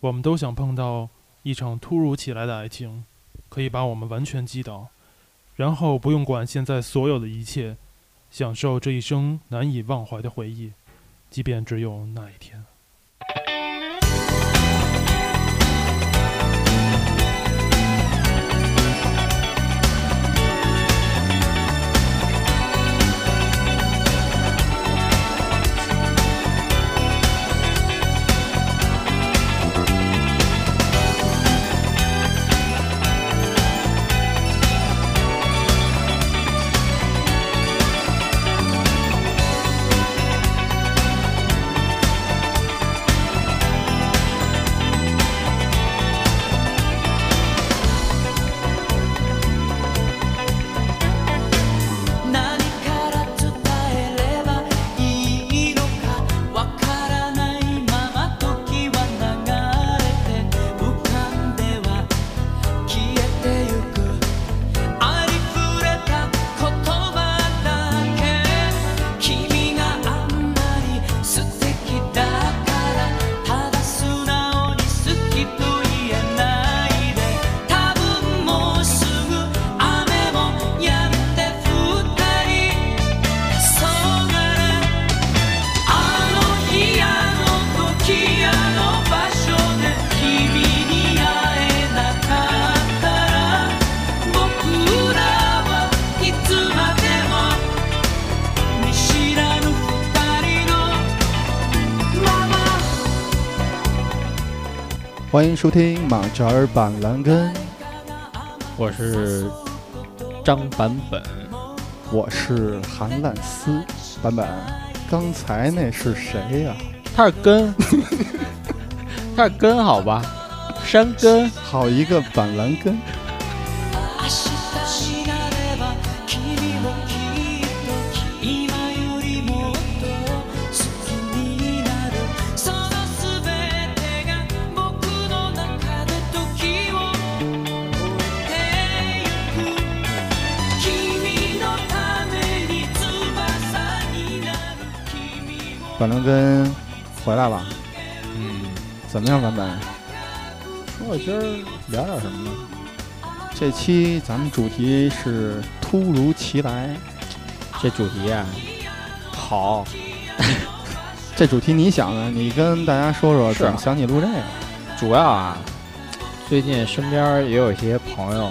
我们都想碰到一场突如其来的爱情，可以把我们完全击倒，然后不用管现在所有的一切，享受这一生难以忘怀的回忆，即便只有那一天。迎收听马扎尔板蓝根，我是张版本，我是韩烂丝。版本，刚才那是谁呀、他是根，他是根，好吧，山根。好一个板蓝根！君を板蓝根回来了，嗯，怎么样？版本，说我今儿聊点什么呢？这期咱们主题是突如其来。这主题啊，好，这主题你想的？你跟大家说说怎么想起录这个？主要啊，最近身边也有一些朋友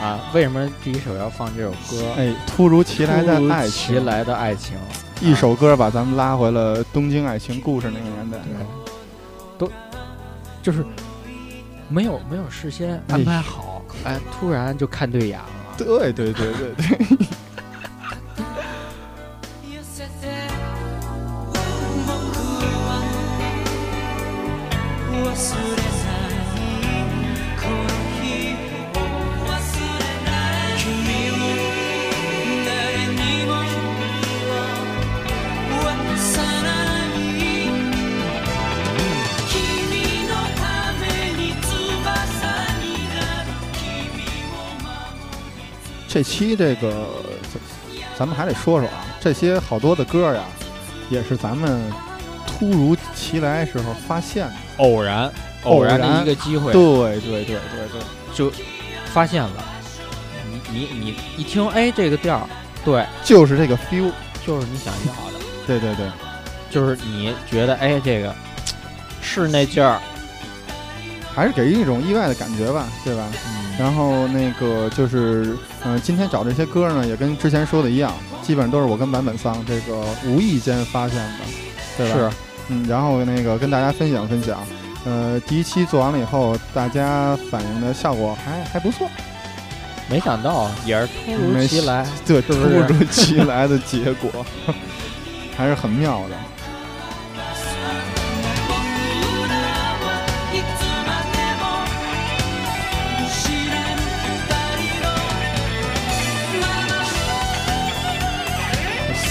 啊，为什么第一首要放这首歌？哎，突如其来的突如爱情，其来的爱情，一首歌把咱们拉回了东京爱情故事那个年代。对，都就是没有没有事先安排好，哎，突然就看对眼了。对对对对对，这期这个咱咱们还得说说啊，这些好多的歌呀，也是咱们突如其来时候发现的。偶然，偶然的一个机会，对对对对对，就发现了。你你你一听，哎，这个调儿，对，就是这个 feel。就是你想要的，对对对，就是你觉得，哎，这个是那劲儿，还是给人一种意外的感觉吧，对吧？嗯，然后那个就是，嗯、今天找这些歌呢，也跟之前说的一样，基本上都是我跟版本桑这个无意间发现的，对吧？是，嗯，然后那个跟大家分享分享。呃，第一期做完了以后，大家反映的效果还还不错，没想到也是突如其来，对，突如其来的结果，还是很妙的。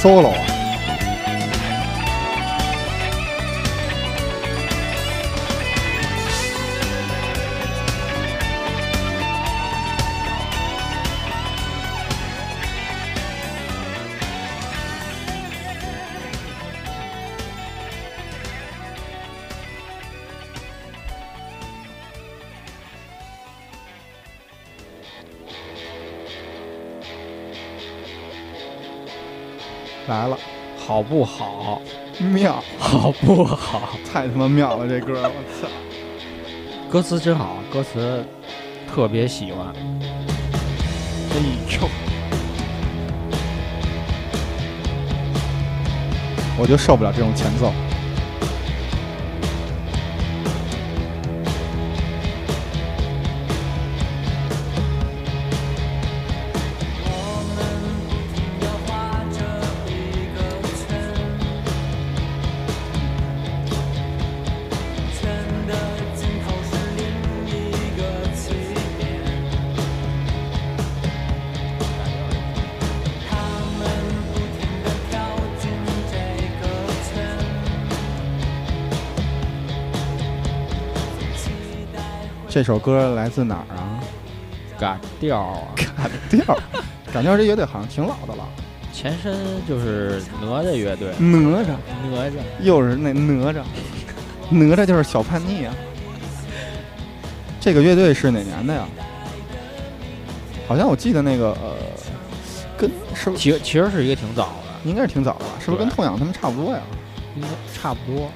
Solo 啊，好不好？妙，好不好？太他妈妙了这歌，我操！歌词真好，歌词特别喜欢。哎呦，我就受不了这种前奏。这首歌来自哪儿啊？嘎调啊，感调，感调这乐队好像挺老的了。前身就是哪吒乐队，哪吒，哪吒又是那哪吒，哪吒就是小叛逆啊。这个乐队是哪年的呀？好像我记得那个呃，跟是不其实其实是一个挺早的，应该是挺早的吧？是不是跟痛痒他们差不多呀？应该差不多。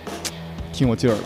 挺有劲儿的。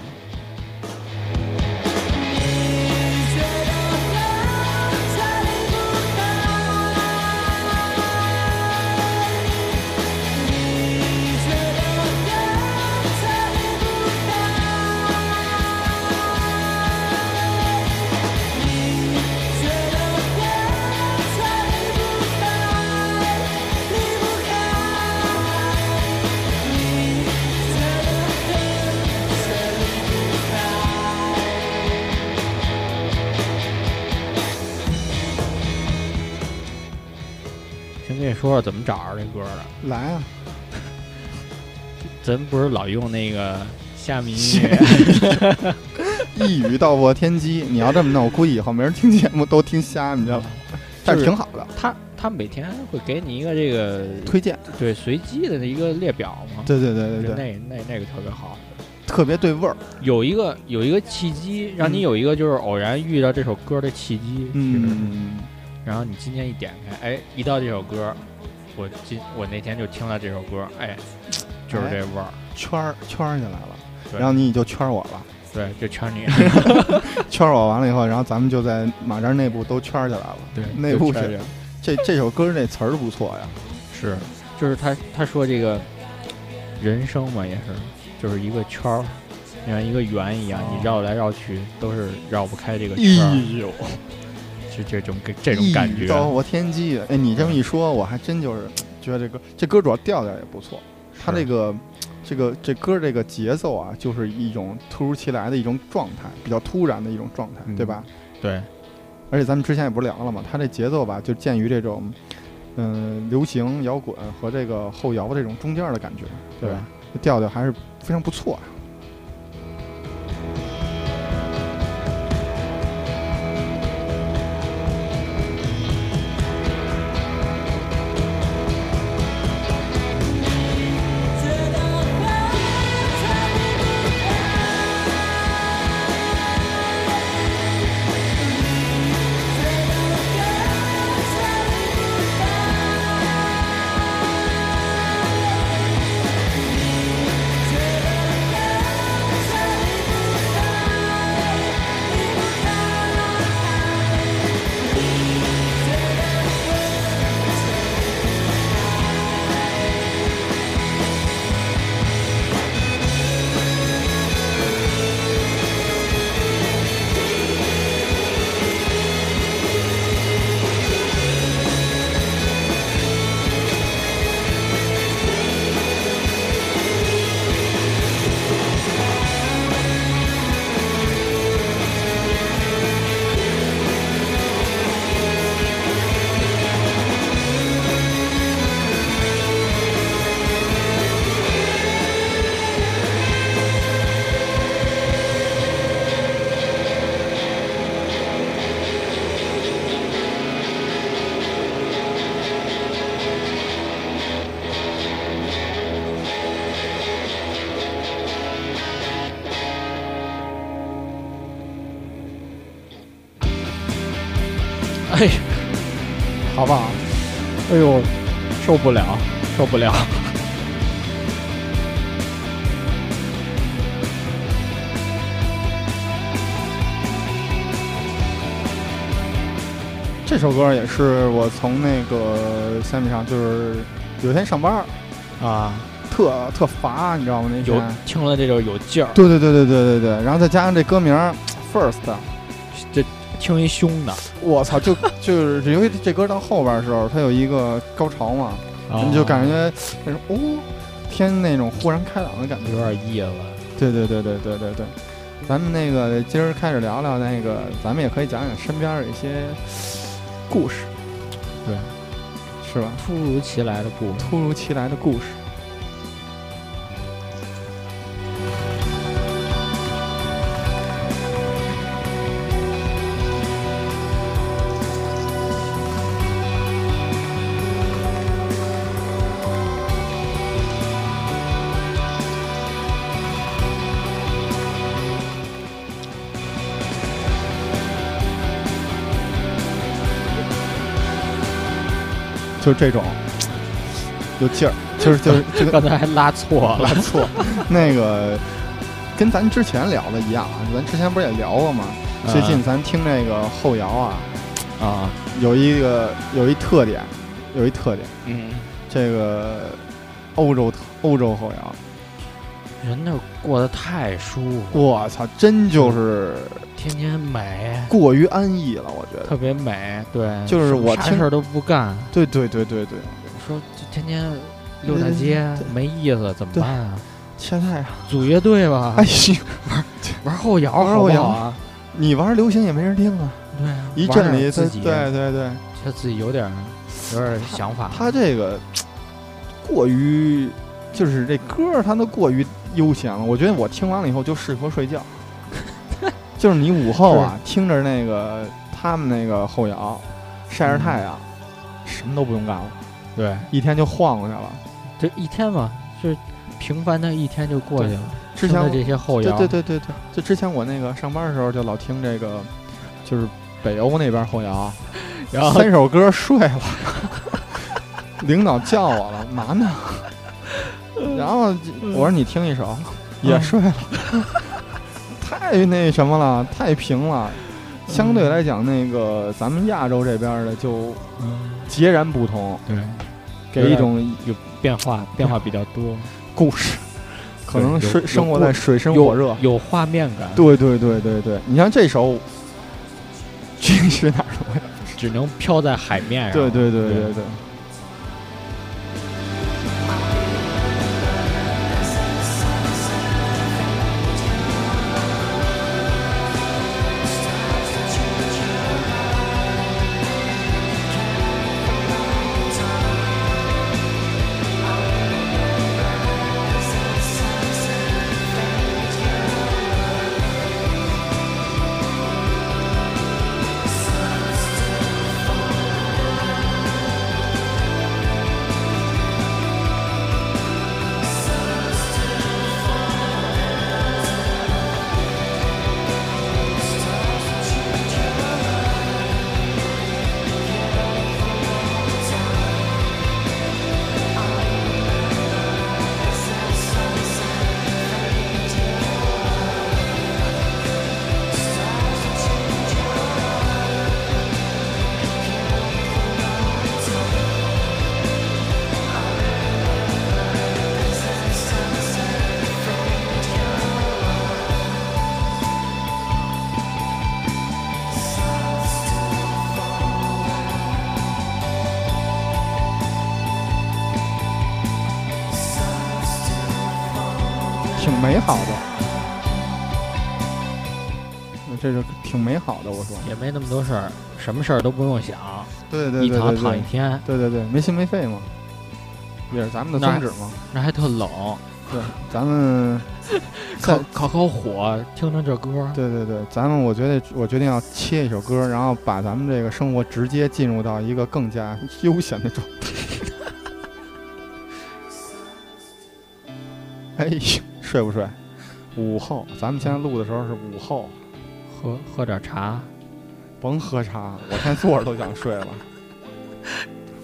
怎么找着这歌的。来啊，咱不是老用那个虾米音乐，一语道破天机。你要这么弄，我估计以后没人听节目都听虾米知道吗？但是挺好的，他他每天会给你一个这个推荐。对随机的一个列表嘛，对对对对对，那那那个特别好。特别对味儿。有一个有一个契机，让你嗯有一个就是偶然遇到这首歌的契机，嗯，然后你今天一点开，哎，一到这首歌，我今我那天就听了这首歌，哎，就是这味儿，圈儿圈儿进来了，然后你就圈儿我了，对，就圈你，圈儿我完了以后，然后咱们就在马扎内部都圈儿起来了。对，内部圈这这首歌那词儿不错呀。是，就是他他说这个人生嘛，也是就是一个圈儿，像一个圆一样，哦你绕来绕去都是绕不开这个圈儿，呦，是这种感这种感觉，一语道破天机。哎，你这么一说，我还真就是觉得这歌这歌主要调调也不错，它这个。这个这歌这个节奏啊，就是一种突如其来的一种状态，比较突然的一种状态，嗯对吧？对，而且咱们之前也不是聊了嘛，它这节奏吧，就鉴于这种，嗯、流行摇滚和这个后摇的这种中间的感觉，对吧？这调调还是非常不错啊。不了受不了。这首歌也是我从那个三米上就是有一天上班啊。特特乏你知道吗？那种听了这就有劲儿。对对对对对对对然后再加上这歌名 first 这听一凶的。我操就就是因为这歌到后边的时候它有一个高潮嘛你就感觉那种哦，天那种豁然开朗的感觉。有点意思。对对对对对对对，咱们那个今儿开始聊聊那个，咱们也可以讲讲身边的一些故事，对，是吧？突如其来的故，突如其来的故事。就是这种有劲儿，就是就是这个刚才还拉错了。拉错，那个跟咱之前聊的一样啊，咱之前不是也聊过吗？最近咱听那个后摇啊，啊，有一个有一特点，有一特点，嗯，这个欧洲欧洲后摇，人那过得太舒服，我操，真就是天天美，过于安逸了，我觉得。特别美。对，就是我听啥事儿都不干，对对对对对，说这天天溜大街没意思，怎么办啊？现在啊，组乐队吧哎，呦，玩后摇玩后摇啊？你玩流行也没人听啊，对啊，一玩阵里自己，对对对，他自己有点儿有点儿想法。他这个 过于，就是这歌儿，他都过于悠闲了。我觉得我听完了以后就适合睡觉。就是你午后啊，听着那个他们那个后摇，晒着太阳，什么都不用干了，对，一天就晃过去了。这一天嘛，是平凡的一天就过去了。之前的这些后对摇，对对对对，就之前我那个上班的时候就老听这个，就是北欧那边后摇，然后三首歌睡了，领导叫我了，嘛呢？然后我说你听一首，也睡了，太那什么了，太平了。相对来讲，那个咱们亚洲这边的就嗯，截然不同，对，给一种有变化，变化比较多，故事，可能有水生活在水深火热。有画面感，对对对对对，你像这首，这是哪儿的？我也只能飘在海面上。对对对对对。么多事儿，什么事儿都不用想，对对一躺对对对，躺一天，对对对，没心没肺嘛，也是咱们的宗旨嘛。那还特冷，对，咱们烤 在烤烤火，听听这歌，对对对，咱们我觉得我决定要切一首歌，然后把咱们这个生活直接进入到一个更加悠闲的状态。哎呦，睡不睡？午后，咱们现在录的时候是午后，喝喝点茶。甭喝茶，我现在坐着都想睡了。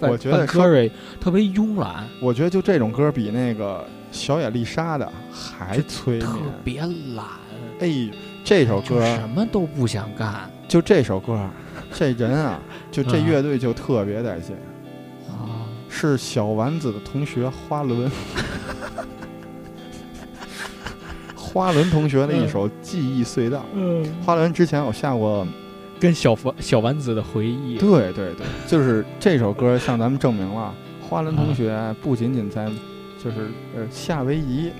我觉得范科瑞特别慵懒，我觉得就这种歌比那个小野丽莎的还催特。别懒，哎，这首歌什么都不想干。就这首歌，这人啊，就这嗯乐队就特别带劲，啊，是小丸子的同学花轮。花轮同学的一首《记忆隧道》，嗯，花轮之前我下过，跟小丸小丸子的回忆，对对对，就是这首歌向咱们证明了，花轮同学不仅仅在就是呃夏威夷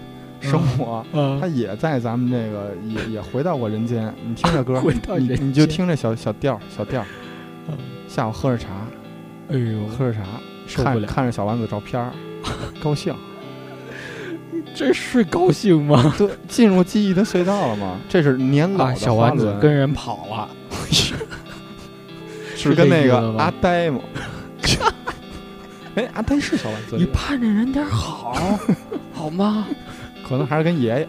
生活，啊他也在咱们这个也也回到过人间。你听这歌，回到你人你就听这小小调儿小调，嗯下午喝着茶，哎呦，喝着茶，受不了，看看着小丸子照片儿，高兴。这是高兴吗？对，进入记忆的隧道了吗？这是年老啊，的小丸子，跟人跑了，是跟那个阿呆吗？哎，阿呆是小丸子，你盼着人点好，好吗？可能还是跟爷爷。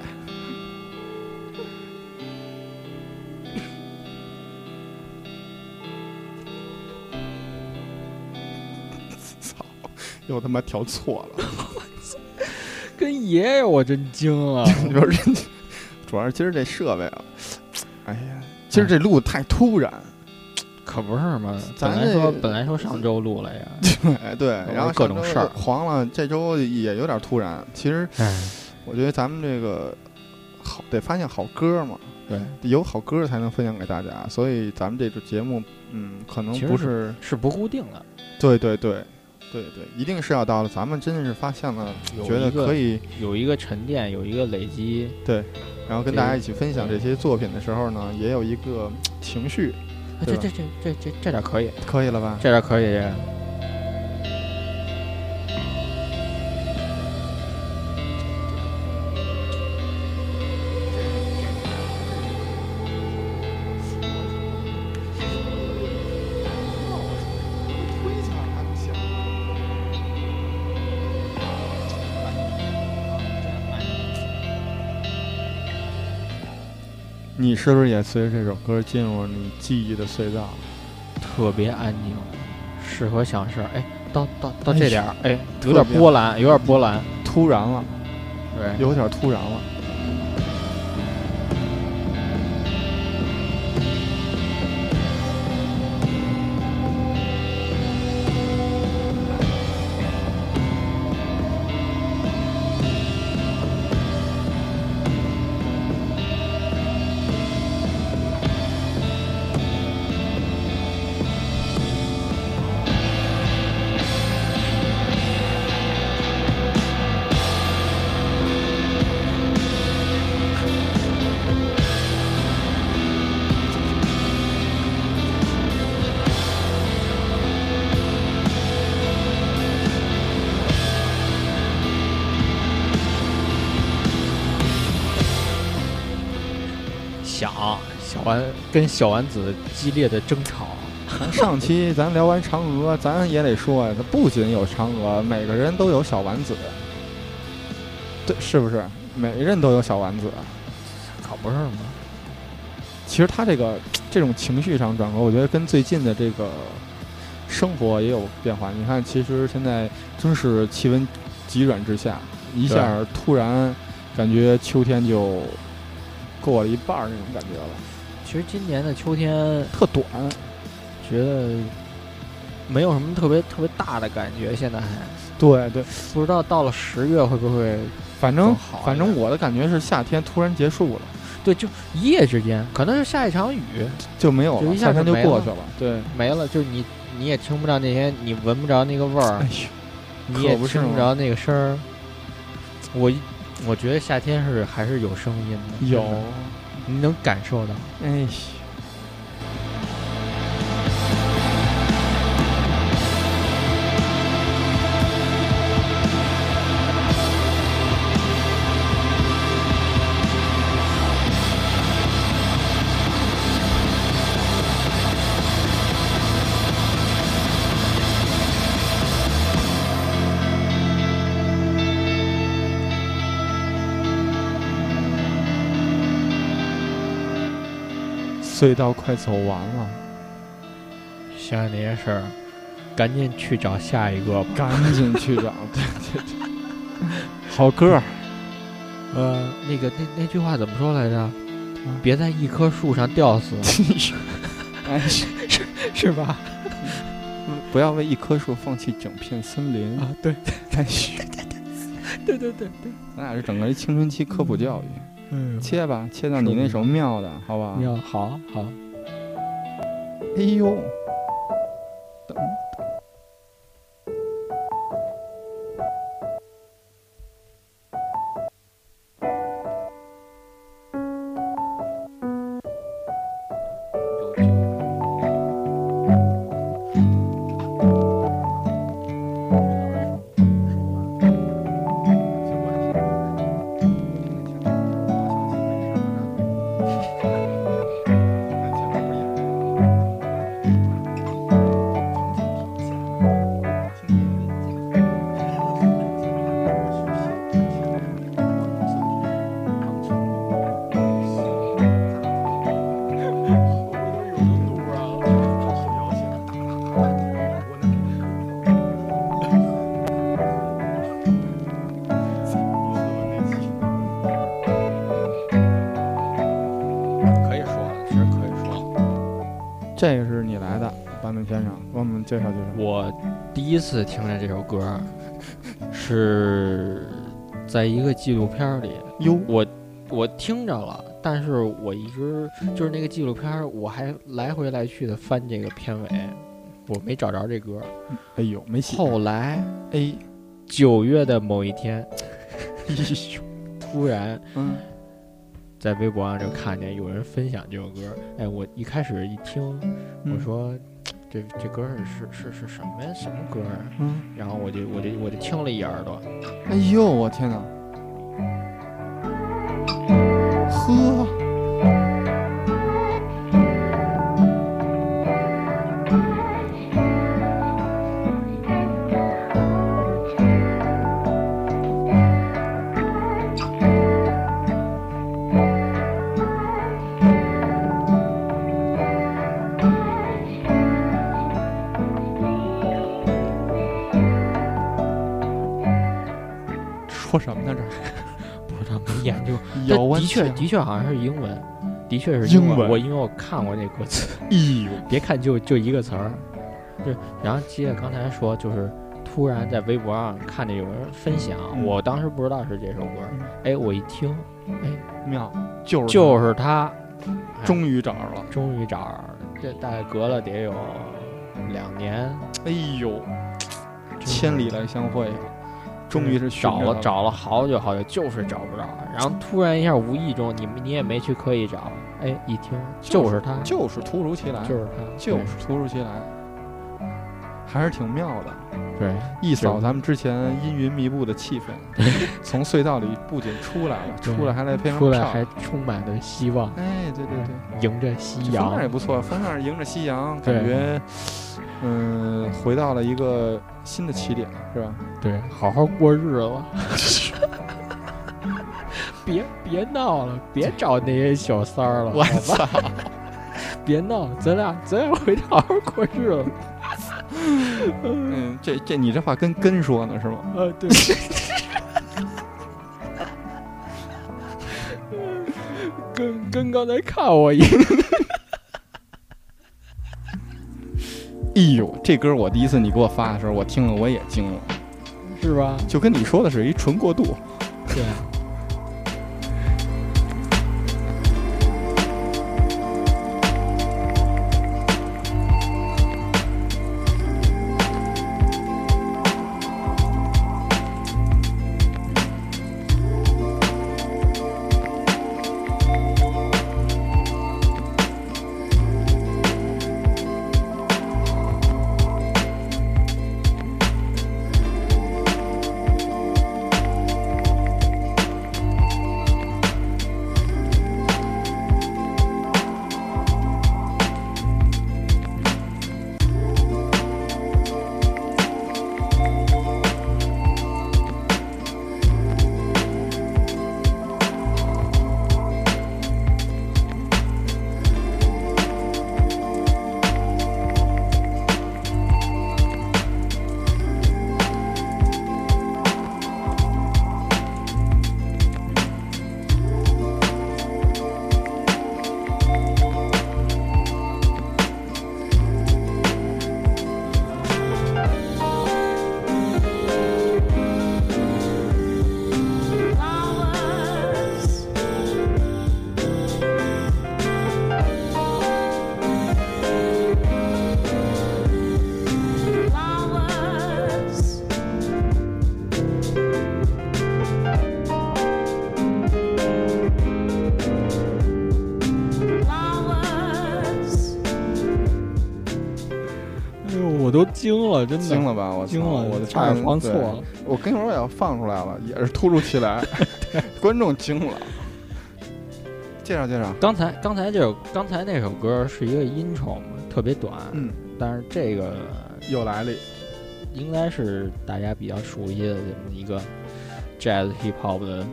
操！又他妈调错了。跟爷爷我真惊了，你说人家，主要是今儿这设备啊，哎呀，今儿这录得太突然。可不是嘛？咱本来说这本来说上周录了呀，哎，对，然后各种事儿黄了，这周也有点突然。其实哎，我觉得咱们这个好得发现好歌嘛，对，有好歌才能分享给大家，所以咱们这个节目，嗯，可能其实不是，是不固定的，对对对，对对，一定是要到了咱们真的是发现了，觉得可以，有一个沉淀，有一个累积，对然后跟大家一起分享这些作品的时候呢，也有一个情绪，这这这这这这点可以，可以了吧？这点可以，你是不是也随着这首歌进入了你记忆的隧道？特别安静，适合想事儿。哎，到到到哎这点儿，哎，有点别波澜，有点波澜，突然了，对，有点突然了。小丸跟小丸子激烈的争吵，咱 上期咱聊完嫦娥，咱也得说呀，它不仅有嫦娥，每个人都有小丸子，对，是不是？每个人都有小丸子。可不是吗？其实他这个 这种情绪上转折，我觉得跟最近的这个生活也有变化。你看，其实现在真是气温急转直下，一下突然感觉秋天就过了一半儿那种感觉了，其实今年的秋天，特短。觉得没有什么特别特别大的感觉，现在还对对，不知道到了十月会不会反正好反正我的感觉是夏天突然结束了，对，就一夜之间，可能是下一场雨就没有了，就一下夏天就就过去了。对，没了，就你你也听不着那些，你闻不着那个味儿你也不听不着那个声儿。我我觉得夏天是还是有声音的，有你能感受到。哎隧道快走完了，想想那些事儿，赶紧去找下一个吧。赶紧去找。对对对，好歌儿，呃，那个那那句话怎么说来着？别在一棵树上吊死，哎，是是吧？不要为一棵树放弃整片森林。啊，对太虚，对对对对，咱俩 是整个一青春期科普教育。嗯，切吧，切到你那首妙的，好吧？妙好好，哎呦，等我第一次听见这首歌，是在一个纪录片儿里，哟，我我听着了，但是我一直就是那个纪录片儿，我还来回来去的翻这个片尾，我没找着这歌。哎呦，没戏。后来哎，九月的某一天，突然嗯，在微博上就看见有人分享这首歌，哎，我一开始一听，我嗯，说这这歌儿是是是什么呀？什么歌啊？嗯，然后我就我就我就听了一耳朵，哎呦，我天哪！确的确好像是英文，的确是英文文。我因为我看过那歌词，咦，别看就就一个词儿，就然后接着刚才说，就是突然在微博上看见有人分享，嗯我当时不知道是这首歌，哎，我一听哎妙，就是就是终于找着了。终于找着了，这大概隔了得有两年，哎呦，千里来相会，终于。找了找了好久好久，就是找不着。然后突然一下，无意中你你也没去刻意找，哎，一听就是他，就是突如其来，就是他，就是突如其来，还是挺妙的。对一扫咱们之前阴云密布的气氛，从隧道里不仅出来了，出来还来非常出来还充满了希望，哎，对对对，迎着夕阳风阳面也不错，风面迎着夕阳，感觉嗯，回到了一个新的起点，是吧？对，好好过日子。别别闹了，别找那些小三儿了，我？操！别闹，咱俩咱俩回去好好过日子。嗯，这这你这话跟根说呢是吗？啊，对。跟跟刚才看我一哎呦，这歌我第一次你给我发的时候，我听了我也惊了，是吧？就跟你说的是一纯过渡。对。都惊了，真的惊了吧？我操惊了，我的差点放错了。我跟你说我要放出来了，也是突如其来，观众惊了。介绍介绍，刚才刚才这首刚才那首歌是一个 intro，特别短，嗯，但是这个有来历，应该是大家比较熟悉的这么一个 jazz hip hop 的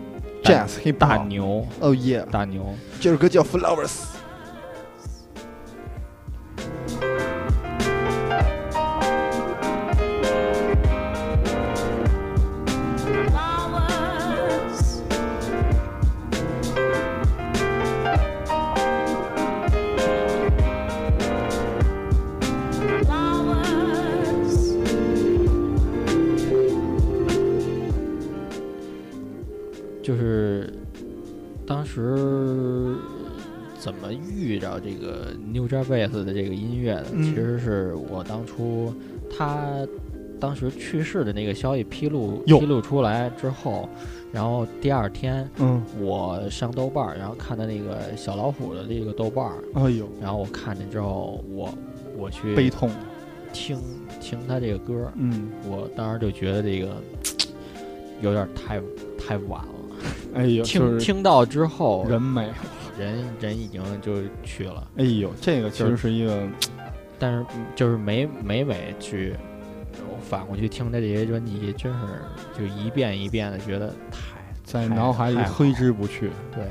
Jazz hip 大 hop 大牛哦耶，大牛。这首歌叫。flowers. 个 New Jazz Bass 的这个音乐其实是我当初他当时去世的那个消息披露披露出来之后，然后第二天嗯，我上豆瓣儿，然后看到那个小老虎的这个豆瓣儿，哎呦，然后我看见之后，我我去悲痛，听听他这个歌，嗯，我当时就觉得这个有点太太晚了。哎呦，听听到之后，人美，人人已经就去了，哎呦，这个其实是一个，但是嗯就是每每每去我反过去听他这些专辑，真是就一遍一遍的觉得太太在脑海里挥之不去，对，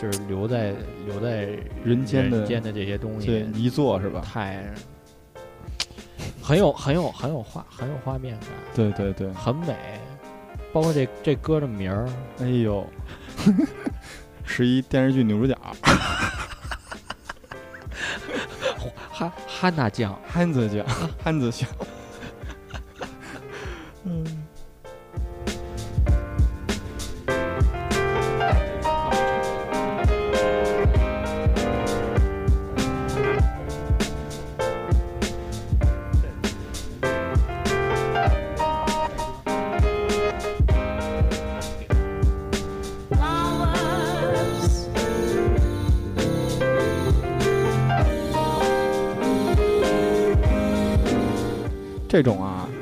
就是留在留在人间的人间的这些东这西一座是吧？太很有很有很有画很有画面感，对对对，很美，包括这这歌的名儿，哎呦，是一电视剧女主角，哈哈娜酱，汉子酱，汉子酱，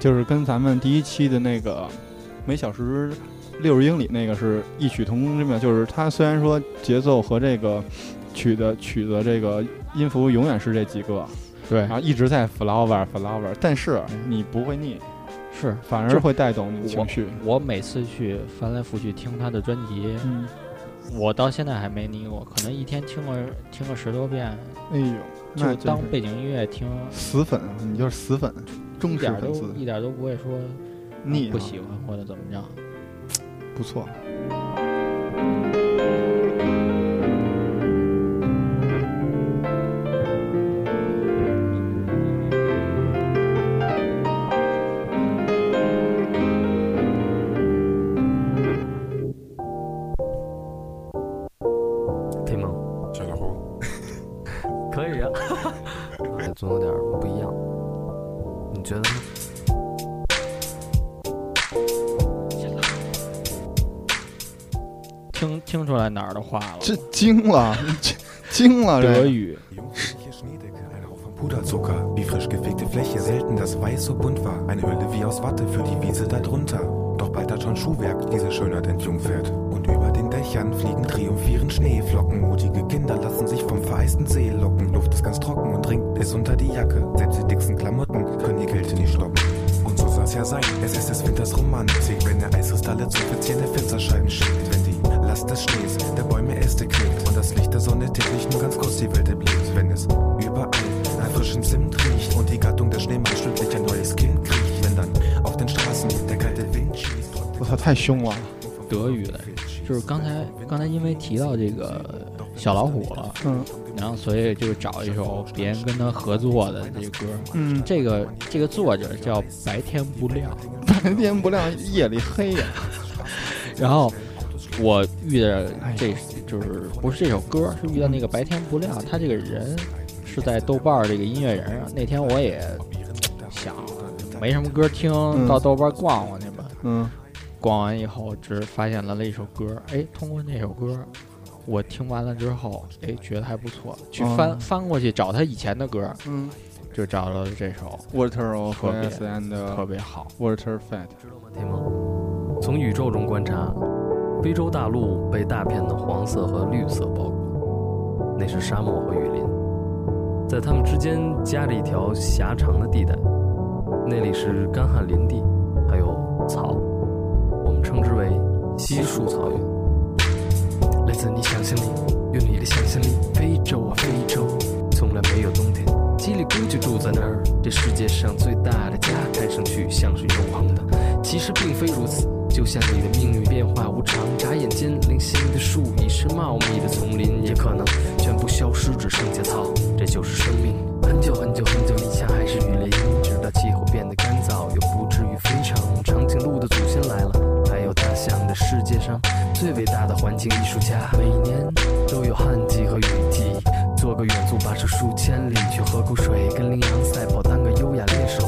就是跟咱们第一期的那个每小时六十英里那个是异曲同工之妙。就是它虽然说节奏和这个曲的曲的这个音符永远是这几个，对。然后一直在 flower flower，但是你不会腻，是。反而这会带动你情绪。我每次去翻来覆去听他的专辑，嗯，我到现在还没腻过，可能一天听个听个十多遍，哎呦，那就是当背景音乐听，死粉，你就是死粉，忠一点儿都实粉丝，一点都不会说腻啊不喜欢或者怎么着。不错。听听出来哪儿的话了？这惊了，这惊了，这德语， Die jungfräuliche Schneedecke, ein Hauch von Puderzucker, wie frisch gefegte Fläche, selten das Weiß so bunt war, eine Hülle wie aus Watte für die Wiese darunter. Doch bald hat schon Schuhwerk diese Schönheit entjungfert. Und über den Dächern fliegen triumphierend Schneeflocken. Mutige Kinder lassen sich vom vereisten See locken. Luft ist ganz trocken und ringt bis unter die Jacke. Selbst die dicksten Klamotten können die Kälte nicht stoppen. Und so soll's ja sein. Es ist des Winters Romantik, wenn der Eiskristalle zu verzierte Fensterscheiben schickt. Wenn die Last des Schnees der Bäume Äste quillt und das Licht der Sonne täglich nur ganz kurz die Welt erblickt. Wenn es überall nach frischem Zimt riecht und die Gattung der Schneemann stündlich ein neues Kind kriecht. Wenn dann auf den Straßen der kalte Wind schießt. 我操，太凶了。德语的，就是刚才刚才因为提到这个小老虎了，嗯然后所以就找一首别人跟他合作的这个歌。嗯，这个这个作者叫白天不亮，白天不亮，夜里黑呀。然后 我遇的这就是不是这首歌，是遇到那个白天不亮，他这个人是在豆瓣儿这个音乐人上。那天我也想没什么歌听，嗯到豆瓣逛逛去吧。嗯逛完以后，只发现了那一首歌，哎，通过那首歌，我听完了之后，哎，觉得还不错，去翻、哦翻过去找他以前的歌，嗯，就找到了这首，Water of 特别 Ice and 特别好。Water Fat。知道吗，天梦？从宇宙中观察，非洲大陆被大片的黄色和绿色包裹，那是沙漠和雨林，在它们之间夹着一条狭长的地带，那里是干旱林地，还有草，我们称之为稀树草原。来自你想象力，用你的想象力，非洲啊非洲，从来没有冬天。叽里咕就住在那儿，这世界上最大的家，看上去像是永恒的，其实并非如此。就像你的命运变化无常，眨眼间，零星的树已是茂密的丛林，也可能全部消失，只剩下草。这就是生命。很久很久很久以前还是雨林，直到气候变得干燥，又不至于非常。长颈鹿的祖先来了，还有大象的世界上最伟大的环境艺术家，每年都有旱季和雨季。做个远足，跋涉数千里去喝口水，跟羚羊赛跑，当个优雅猎手，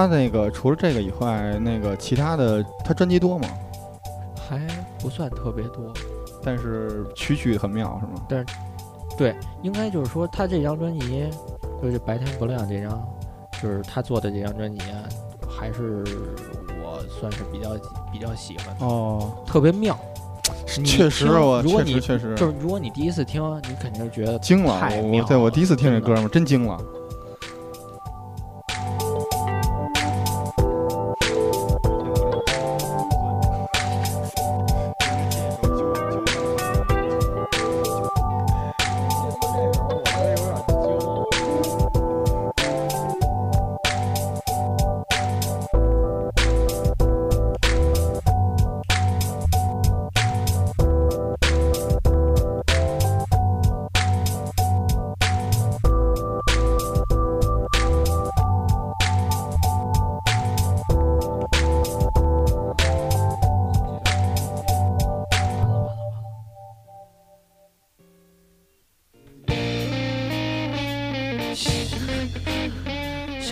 他那个除了这个以外，那个其他的他专辑多吗？还不算特别多，但是曲曲很妙，是吗？但是对，应该就是说他这张专辑，就是白天不亮这张，就是他做的这张专辑啊，还是我算是比较比较喜欢的，哦，特别妙。你确实我如果你确实确实就是如果你第一次听，你肯定觉得惊了，我我对我第一次听这歌嘛，真惊了。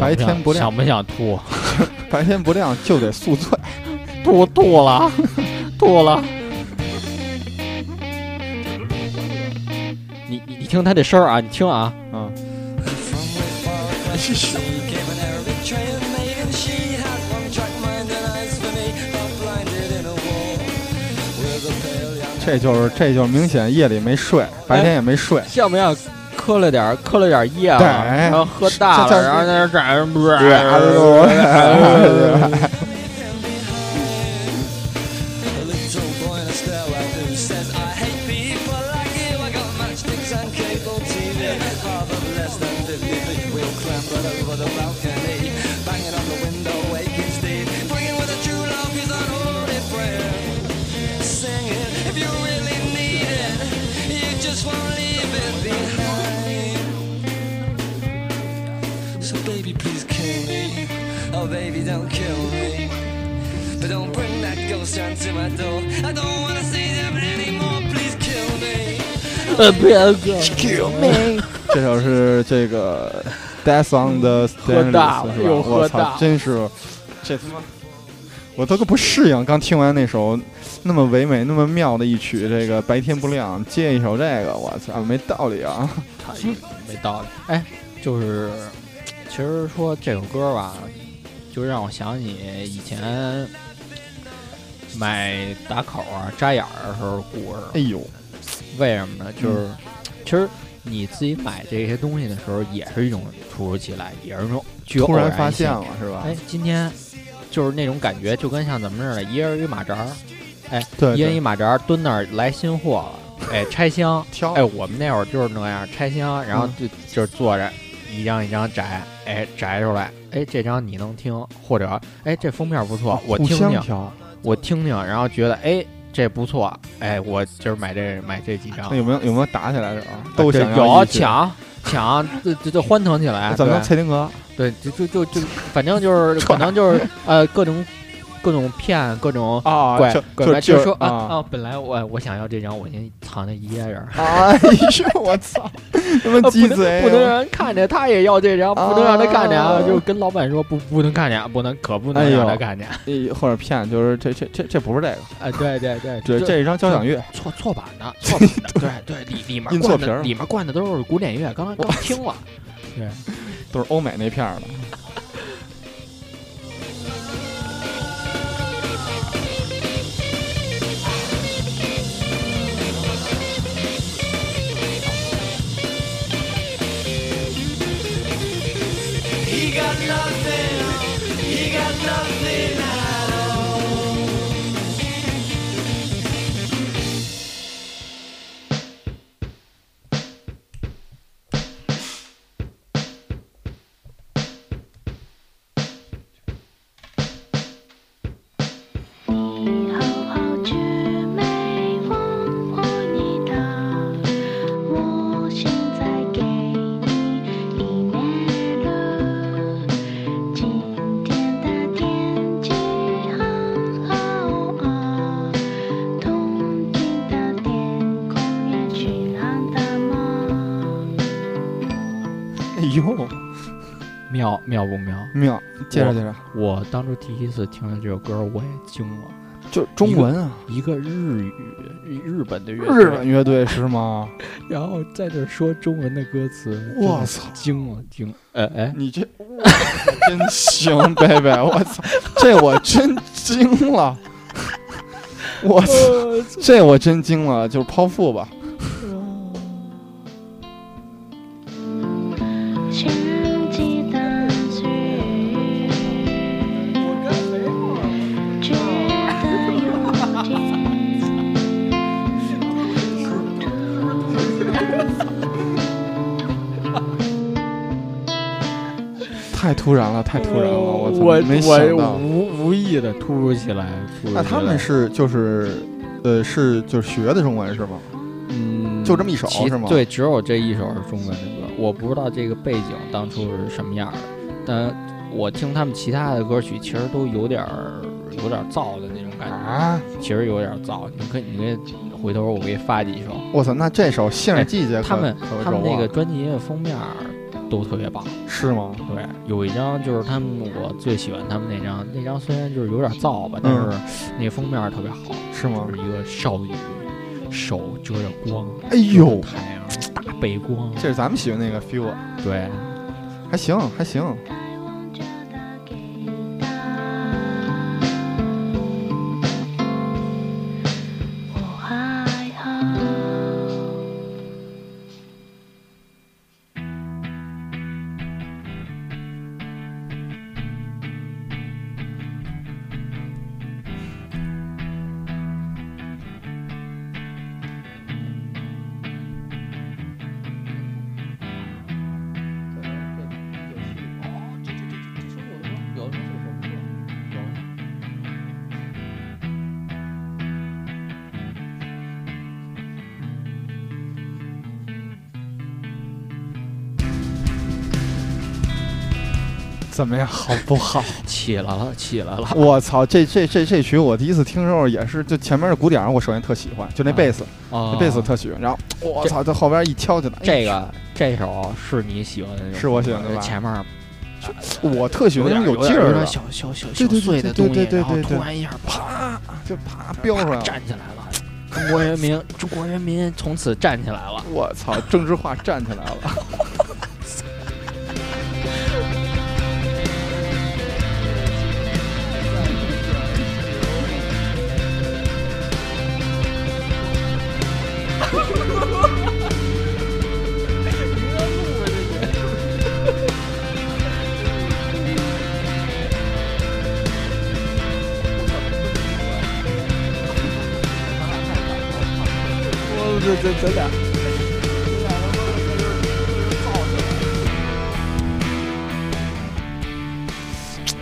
白天不亮。想不想吐？白天不亮就得宿醉。吐吐了吐了。你你听他这声儿啊你听啊。嗯 这就是这就是明显夜里没睡白天也没睡。像不像磕了点儿磕了点儿夜了，然后喝大了，然后在那儿站 呃，别哥，Kill me。这首是这个 Death on the 喝我操大，真是这他妈，我都不适应。刚听完那首那么唯美、那么妙的一曲，这个白天不亮，接一首这个，我操，没道理啊！没道理。哎，就是其实说这首歌吧，就让我想起以前买打口啊、扎眼儿的时候故事。哎呦，为什么呢？就是、其实你自己买这些东西的时候，也是一种突如其来，也是一种具有突然发现了是吧？哎，今天就是那种感觉，就跟像怎么似的，一人一马扎儿，对一人一，马扎儿蹲那儿来新货了，哎，拆箱，挑哎，我们那会儿就是那样拆箱，然后嗯就、就是坐着一张一张摘，哎，摘出来，哎，这张你能听，或者哎这封面不错，我听听，我听听，然后觉得哎这不错，哎，我今儿买这买这几张那，有没有有没有打起来的啊？都这想要有，抢抢，这这这欢腾起来，怎么蔡丁格？对，就就就就，反正就是 可能就是呃各种各种骗，各种啊，拐就拐卖，就就是说啊啊。啊，本来我我想要这张，我先藏在掖着，哎呦，我操！他妈鸡贼，不能让人看见，他也要这张，不能让他看见啊，啊。就跟老板说不不能看见，不能可不能让他看见，哎或者骗，就是这这这这不是这个，哎，对对对，这这一张交响乐，错错版的，错版的，对对，里里面灌印错皮儿的里面灌的都是古典乐，刚刚刚听了，对，都是欧美那片儿的。你妙妙不妙？妙！介绍介绍，我当初第一次听到这首歌，我也惊了。就中文啊，一个日语日本的乐队，日本乐队是吗？然后在这说中文的歌词，我操惊了惊！哎哎，你这真行，贝贝，我操，这我真惊了，我操，这我真惊了，就是剖腹吧。突然了，太突然了，我操，我没想我到。无无意的突如其来。那他们是就是，呃，是就是学的中文是吗？嗯，就这么一首其是吗对，只有这一首是中文的歌，我不知道这个背景当初是什么样的，但我听他们其他的歌曲，其实都有点儿有点儿燥的那种感觉，啊，其实有点儿燥。你可以，你可以回头我给你发几首，我操，那这首《杏儿季节可》他们他们那个专辑的封面儿都特别棒。是吗？对，有一张就是他们我最喜欢他们那张，那张虽然就是有点燥吧，但是那个封面儿特别好，是吗就？是一个少女手遮着光，哎呦，太阳大背光，这是咱们喜欢那个 feel 啊，对。还行还行。怎么样？好不好？起来了，起来了。我操，这这这这曲我第一次听的时候也是，就前面的鼓点我首先特喜欢，就那啊贝斯，啊那贝斯特喜欢。然后我操，这后边一敲起来，这个这首是你喜欢的那种，是我喜欢的吧前面我特喜欢那种有劲儿的小小小小碎的东西，对对对然后对对突然一下啪啪就啪飙出来了。站起来了。中国人民，中国人民从此站起来了。我操，政治化站起来了。这这真的。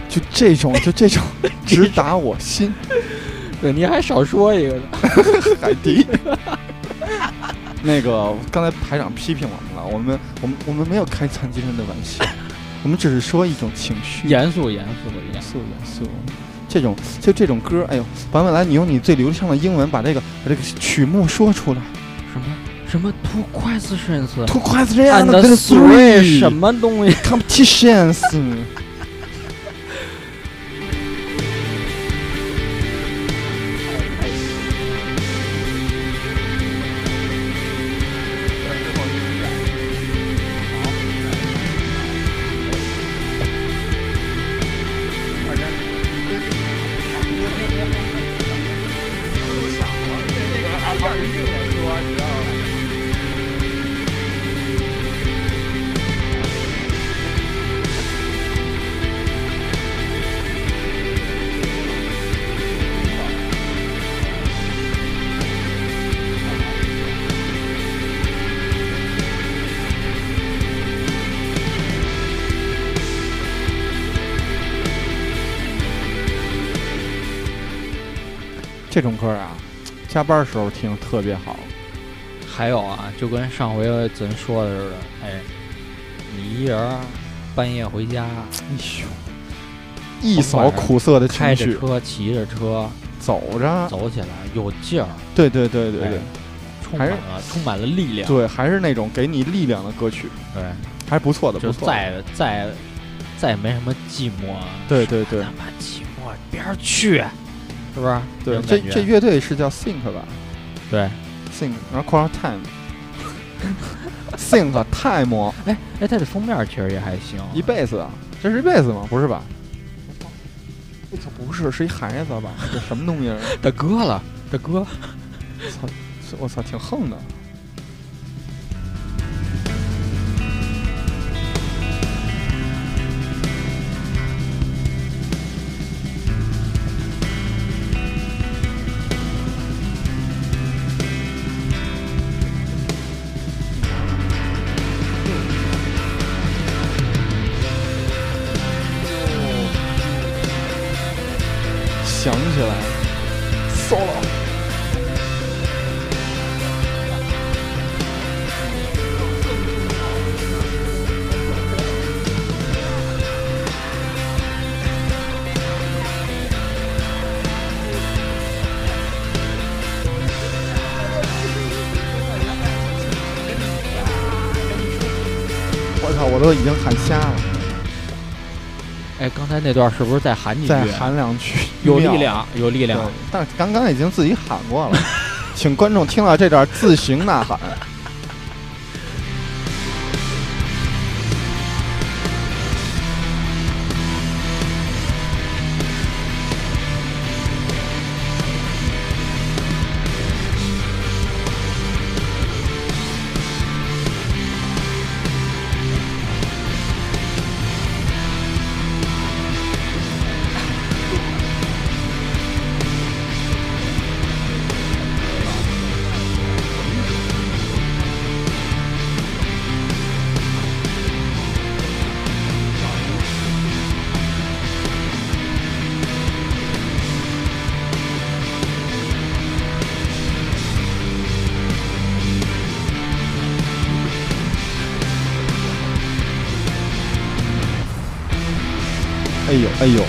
就这种，就这种 直达我心。对，你还少说一个呢。海迪。那个刚才排长批评我们了，我们我们我们没有开残疾人的玩笑，我们只是说一种情绪，严肃严肃的严严肃严肃。这种就这种歌，哎呦，版本来，你用你最流畅的英文把这个把这个曲目说出来。什么 two questions Two questions and three 什么东西？competitions。这种歌啊，加班时候听特别好。还有啊，就跟上回咱说的似的，哎，你一人半夜回家，哎呦，一扫苦涩的情绪，开着车、骑着车。走着，走起来有劲儿，对对对对对。哎充满了充满了力量。对，还是那种给你力量的歌曲，对，还不错的，就不错的。再再再没什么寂寞，对对对。他妈寂寞边儿去，是不是？对，这这乐队是叫 Think 吧对，？Think，然后括号 Time。Think Time 哎哎，它的封面其实也还行，一辈子啊，这是一辈子吗？不是吧？我操，不是，是一孩子吧？这什么东西？大哥了，大哥，我操，挺横的。那段是不是再喊几句？再喊两句，有力。量，有力量。，但是刚刚已经自己喊过了，请观众听到这段自行呐喊。哎呦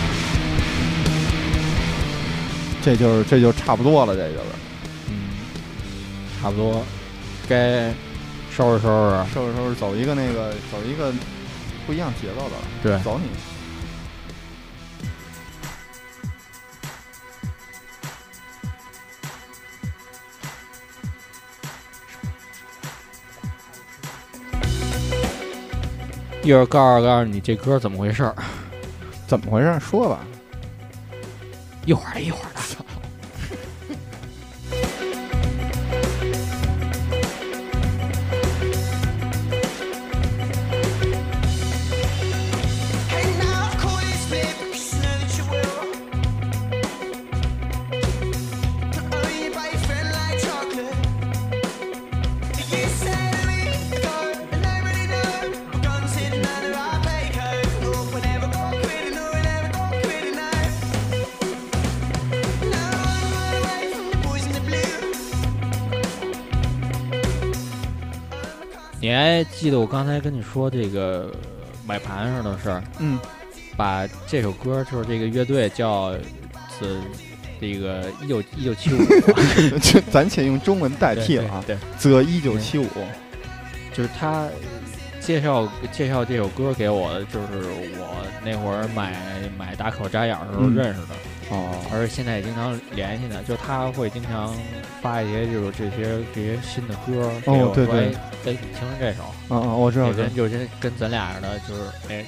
这就是这就差不多了，这就是嗯，差不多该收拾收拾。收拾收拾，走一个那个走一个不一样节奏的了。对走你。一会儿告诉告诉你这歌怎么回事儿。怎么回事？说吧。一会儿的，一会儿记得我刚才跟你说这个买盘上的事儿？嗯，把这首歌就是这个乐队叫这这个一九一九七五，就咱且用中文代替了啊，对，则一九七五，就是他介绍介绍这首歌给我的，就是我那会儿买买打口扎眼的时候嗯。认识的，哦，而且现在也经常联系呢。就他会经常发一些就是这些这些新的歌哦对对哎，哎，你听听这首，嗯嗯，我知道，这知道跟就是跟咱俩似的，就是哎，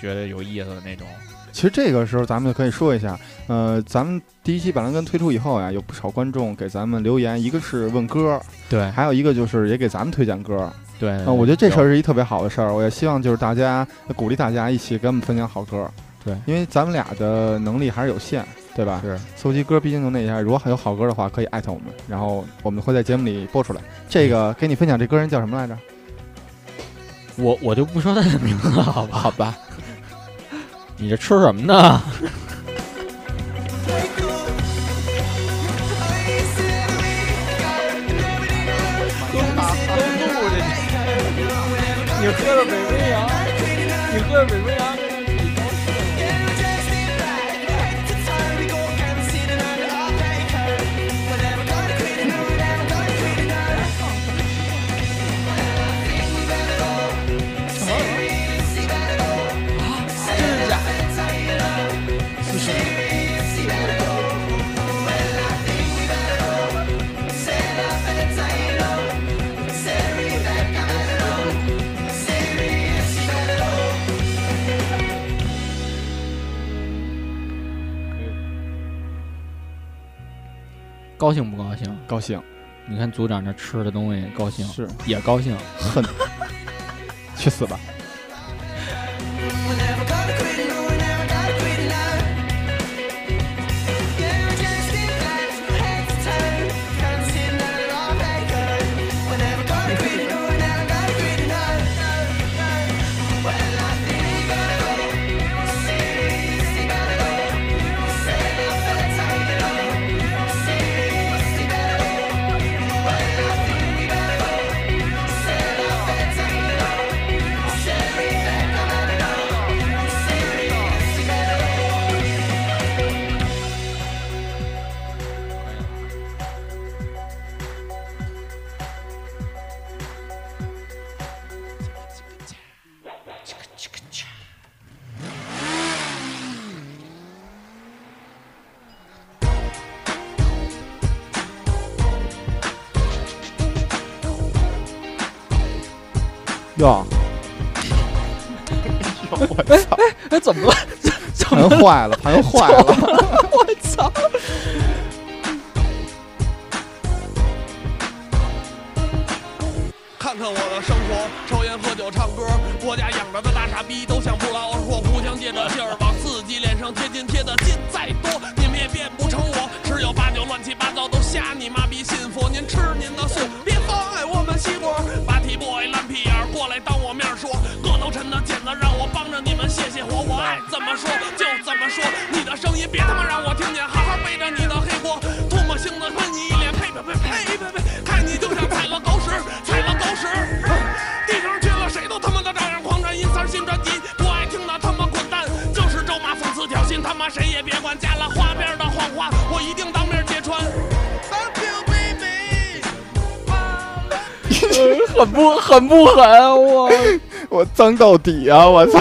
觉得有意思的那种。其实这个时候咱们就可以说一下，呃，咱们第一期板蓝根推出以后呀，有不少观众给咱们留言，一个是问歌，对还有一个就是也给咱们推荐歌。对，啊、我觉得这事儿是一特别好的事儿，我也希望就是大家鼓励大家一起给我们分享好歌。对因为咱们俩的能力还是有限，对吧？是搜集歌毕竟就那样，如果还有好歌的话，可以艾特我们，然后我们会在节目里播出来。这个给你分享这歌人叫什么来着？我我就不说他的名字了，好吧？好吧。你这吃什么呢？你喝的北冰洋，你喝的北冰洋，高兴不高兴？高兴，你看组长这吃的东西，高兴是也高兴。恨，去死吧！盘坏了，盘坏了。我一定当面揭穿。很不很不狠，我 我脏到底啊！我操！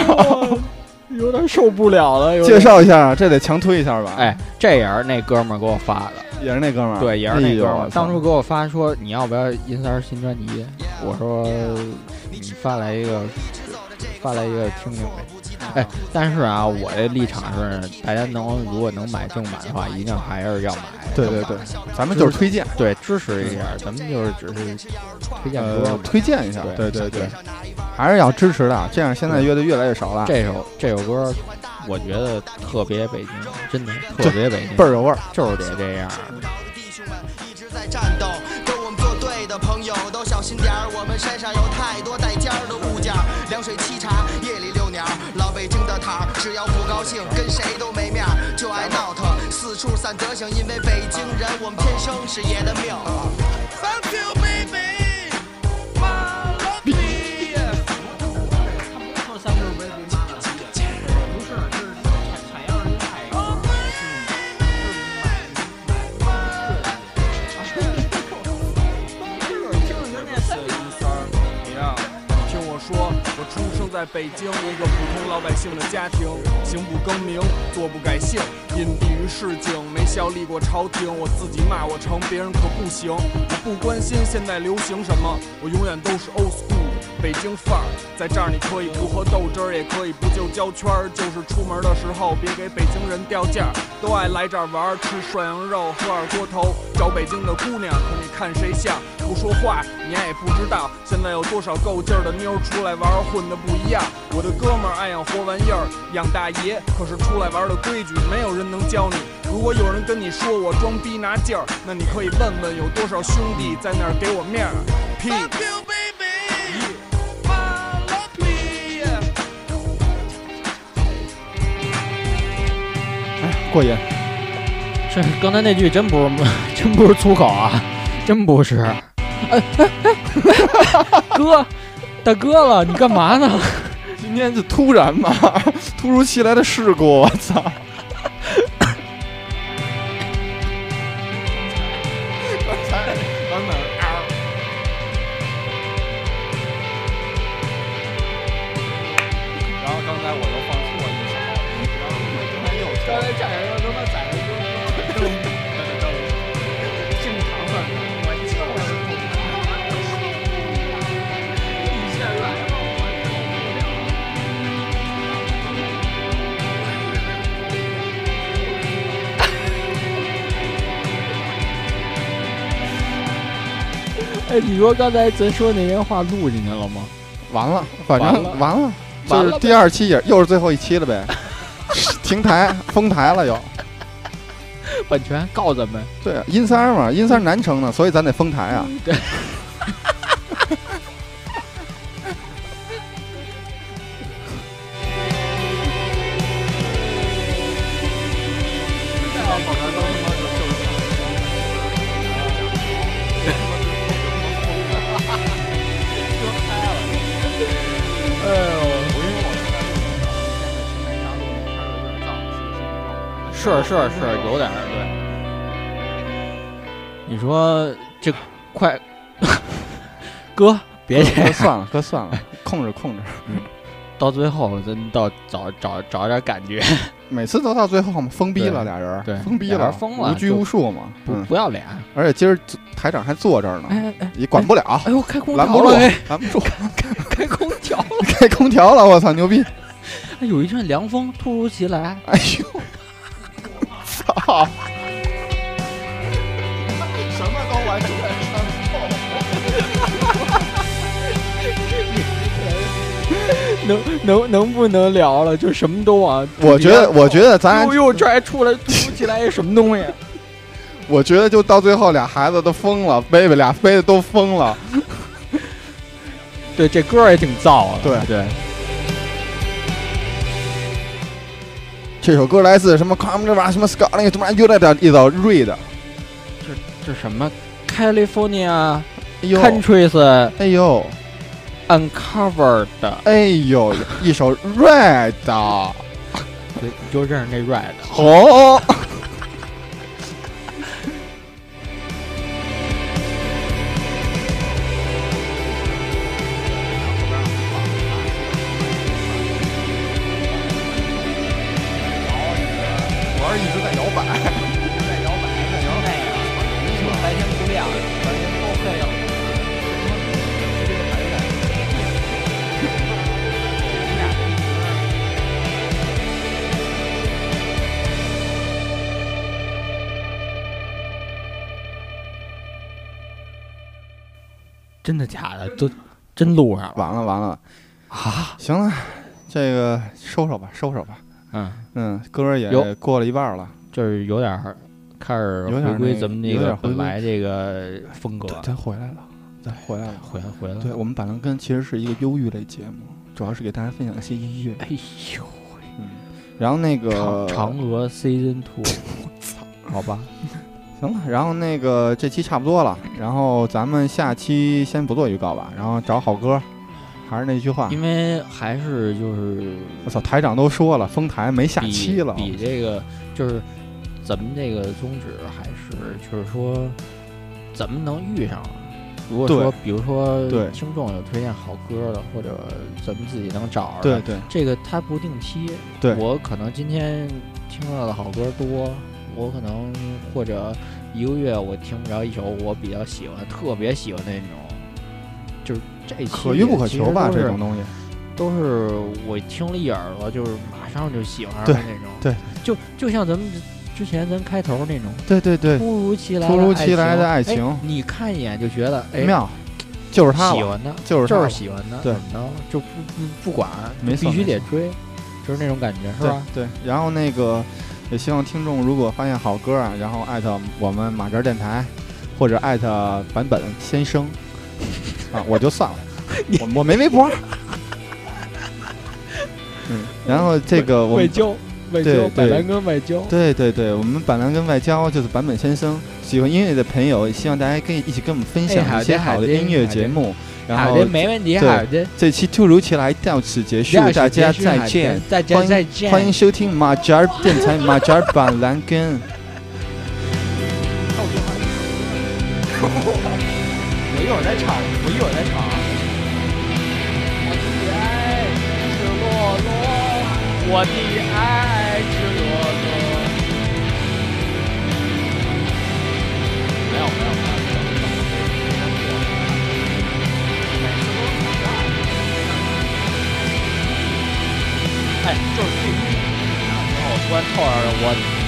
有点受不了了。有介，绍一下，这得强推一下吧？哎，这也是那哥们儿给我发的，也是那哥们儿，对，也是那哥们当初给我发说你要不要银三儿新专辑，我说你发来一个，发来一个听听呗。哎，但是啊，我的立场是，大家能如果能买正版的话，一定还是要买。对对对，咱们就是推荐，对，支持一下，咱们就是只是推荐歌推荐一下，对对对对，还是要支持的，这样现在乐队越来越少了，这首这首歌，我觉得特别北京，真的特别北京，倍儿有味儿。就是得这样。的朋友都小心点儿，我们身上有太多带尖儿的物件，凉水沏茶，北京的糖，只要不高兴，跟谁都没面，就爱闹腾，四处散德行。因为北京人，我们天生是爷的命。Thank you, baby. 说。在北京一个普通老百姓的家庭，行不更名，坐不改姓，隐蔽于市井，没效力过朝廷。我自己骂我成，别人可不行。我不关心现在流行什么，我永远都是 old school。北京范儿，在这儿你可以不喝豆汁儿，也可以不就胶圈儿，就是出门的时候别给北京人掉价儿。都爱来这儿玩儿，吃涮羊肉，喝二锅头，小北京的姑娘，可你看谁像？不说话，你也不知道。现在有多少够劲儿的妞出来玩，混的不一样。我的哥们儿爱养活玩意儿，养大爷，可是出来玩的规矩，没有人能教你。如果有人跟你说我装逼拿劲儿，那你可以问问有多少兄弟在那儿给我面儿。屁！Fuck you, baby. Follow me. 哎，过瘾。这刚才那句真不是 真不是粗口啊，真不是。哎哎哎，哥，大哥了，你干嘛呢？今天就突然嘛，突如其来的事故，我操！你说刚才咱说那些话录进去了吗？完了，反正完了完了，就是第二期也又是最后一期了呗，停台封台了又。版权告咱们。对啊，阴三儿嘛，阴三儿难成呢，所以咱得封台啊。对。是是是，有点儿对。你说这快，哥 别这哥样，算了，哥算了，控制控制。到最后真到找找找点感觉，每次都到最后嘛，封逼了俩人，对俩封逼了，了无拘无束嘛。不嗯，不要脸。而且今儿台长还坐这儿呢，哎哎也管不了，哎呦，开空拦不住调了，哎，，拦不住，开空调了，开空调了，我操，牛逼！哎有一阵凉风突如其来，哎呦，操！什么都完全能能能不能聊了？就什么都往我觉得，我觉得咱又又这还出来突如其来一什么东西？我觉得就到最后俩孩子都疯了，贝贝俩飞的都疯了。对，这歌也挺燥的。对对，这首歌来自什么 Come 这玩意儿什么 Scotland 什么 United 一首 Read，这什么 California 哎呦，Countries 哎呦，Uncovered，哎呦，一首 Red，对，你就认识那 Red。哦，真的假的？都真录上了完了完了，啊？行了，这个收收吧，收收吧。嗯，嗯，歌儿也过了一半了，就是有点儿开始有点儿回归咱们那个本来这个风格，咱回来了，咱回来了。回来回来了。对我们板蓝根其实是一个忧郁类节目，主要是给大家分享一些音乐。哎呦，嗯，然后那个嫦嫦娥 Season Two，好吧，行了，然后那个这期差不多了，然后咱们下期先不做预告吧，然后找好歌，还是那句话，因为还是就是我操，台长都说了，封台没下期了，比这个就是咱们这个宗旨还是就是说怎么能遇上，如果说比如说听众有推荐好歌的，或者咱们自己能找着的，对对这个它不定期。对我可能今天听到的好歌多，我可能或者一个月我听不着一首我比较喜欢、特别喜欢的那种，就是这可遇不可求吧，这种东西。都是我听了一耳朵，就是马上就喜欢上那种。对，就就像咱们之前咱开头那种对对对，突如其来突如其来的爱爱情哎你看一眼就觉得哎妙，就是他，喜欢的，就是就是喜欢的，对怎么着就不不不管，没必须得追，就是那种感觉，是吧？对对，然后那个也希望听众如果发现好歌啊，然后艾特我们马哲电台，或者艾特版本先生啊，我就算了，我我没微博。嗯，然后这个我们外交，外对交，百对兰跟外交，对对对，我们板蓝根外交就是版本先生，喜欢音乐的朋友，希望大家可以一起跟我们分享一些好好的的音乐节目。然后好的，没问题，好的，这期突如其来到此结束，大家再见。大家欢迎再见，欢迎收听马扎儿电台 马扎儿板蓝根。我一会儿再唱，我一会儿再唱。我的爱赤裸裸，我的爱赤裸裸。没有没有没有。哎，就是这一，然后我突然凑上了我。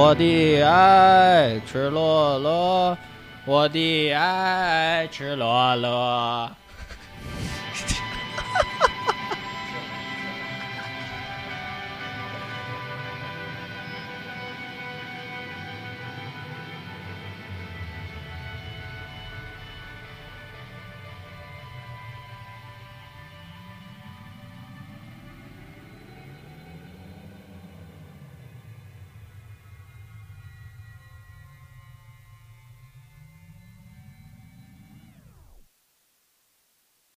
我的爱赤裸裸，我的爱赤裸裸。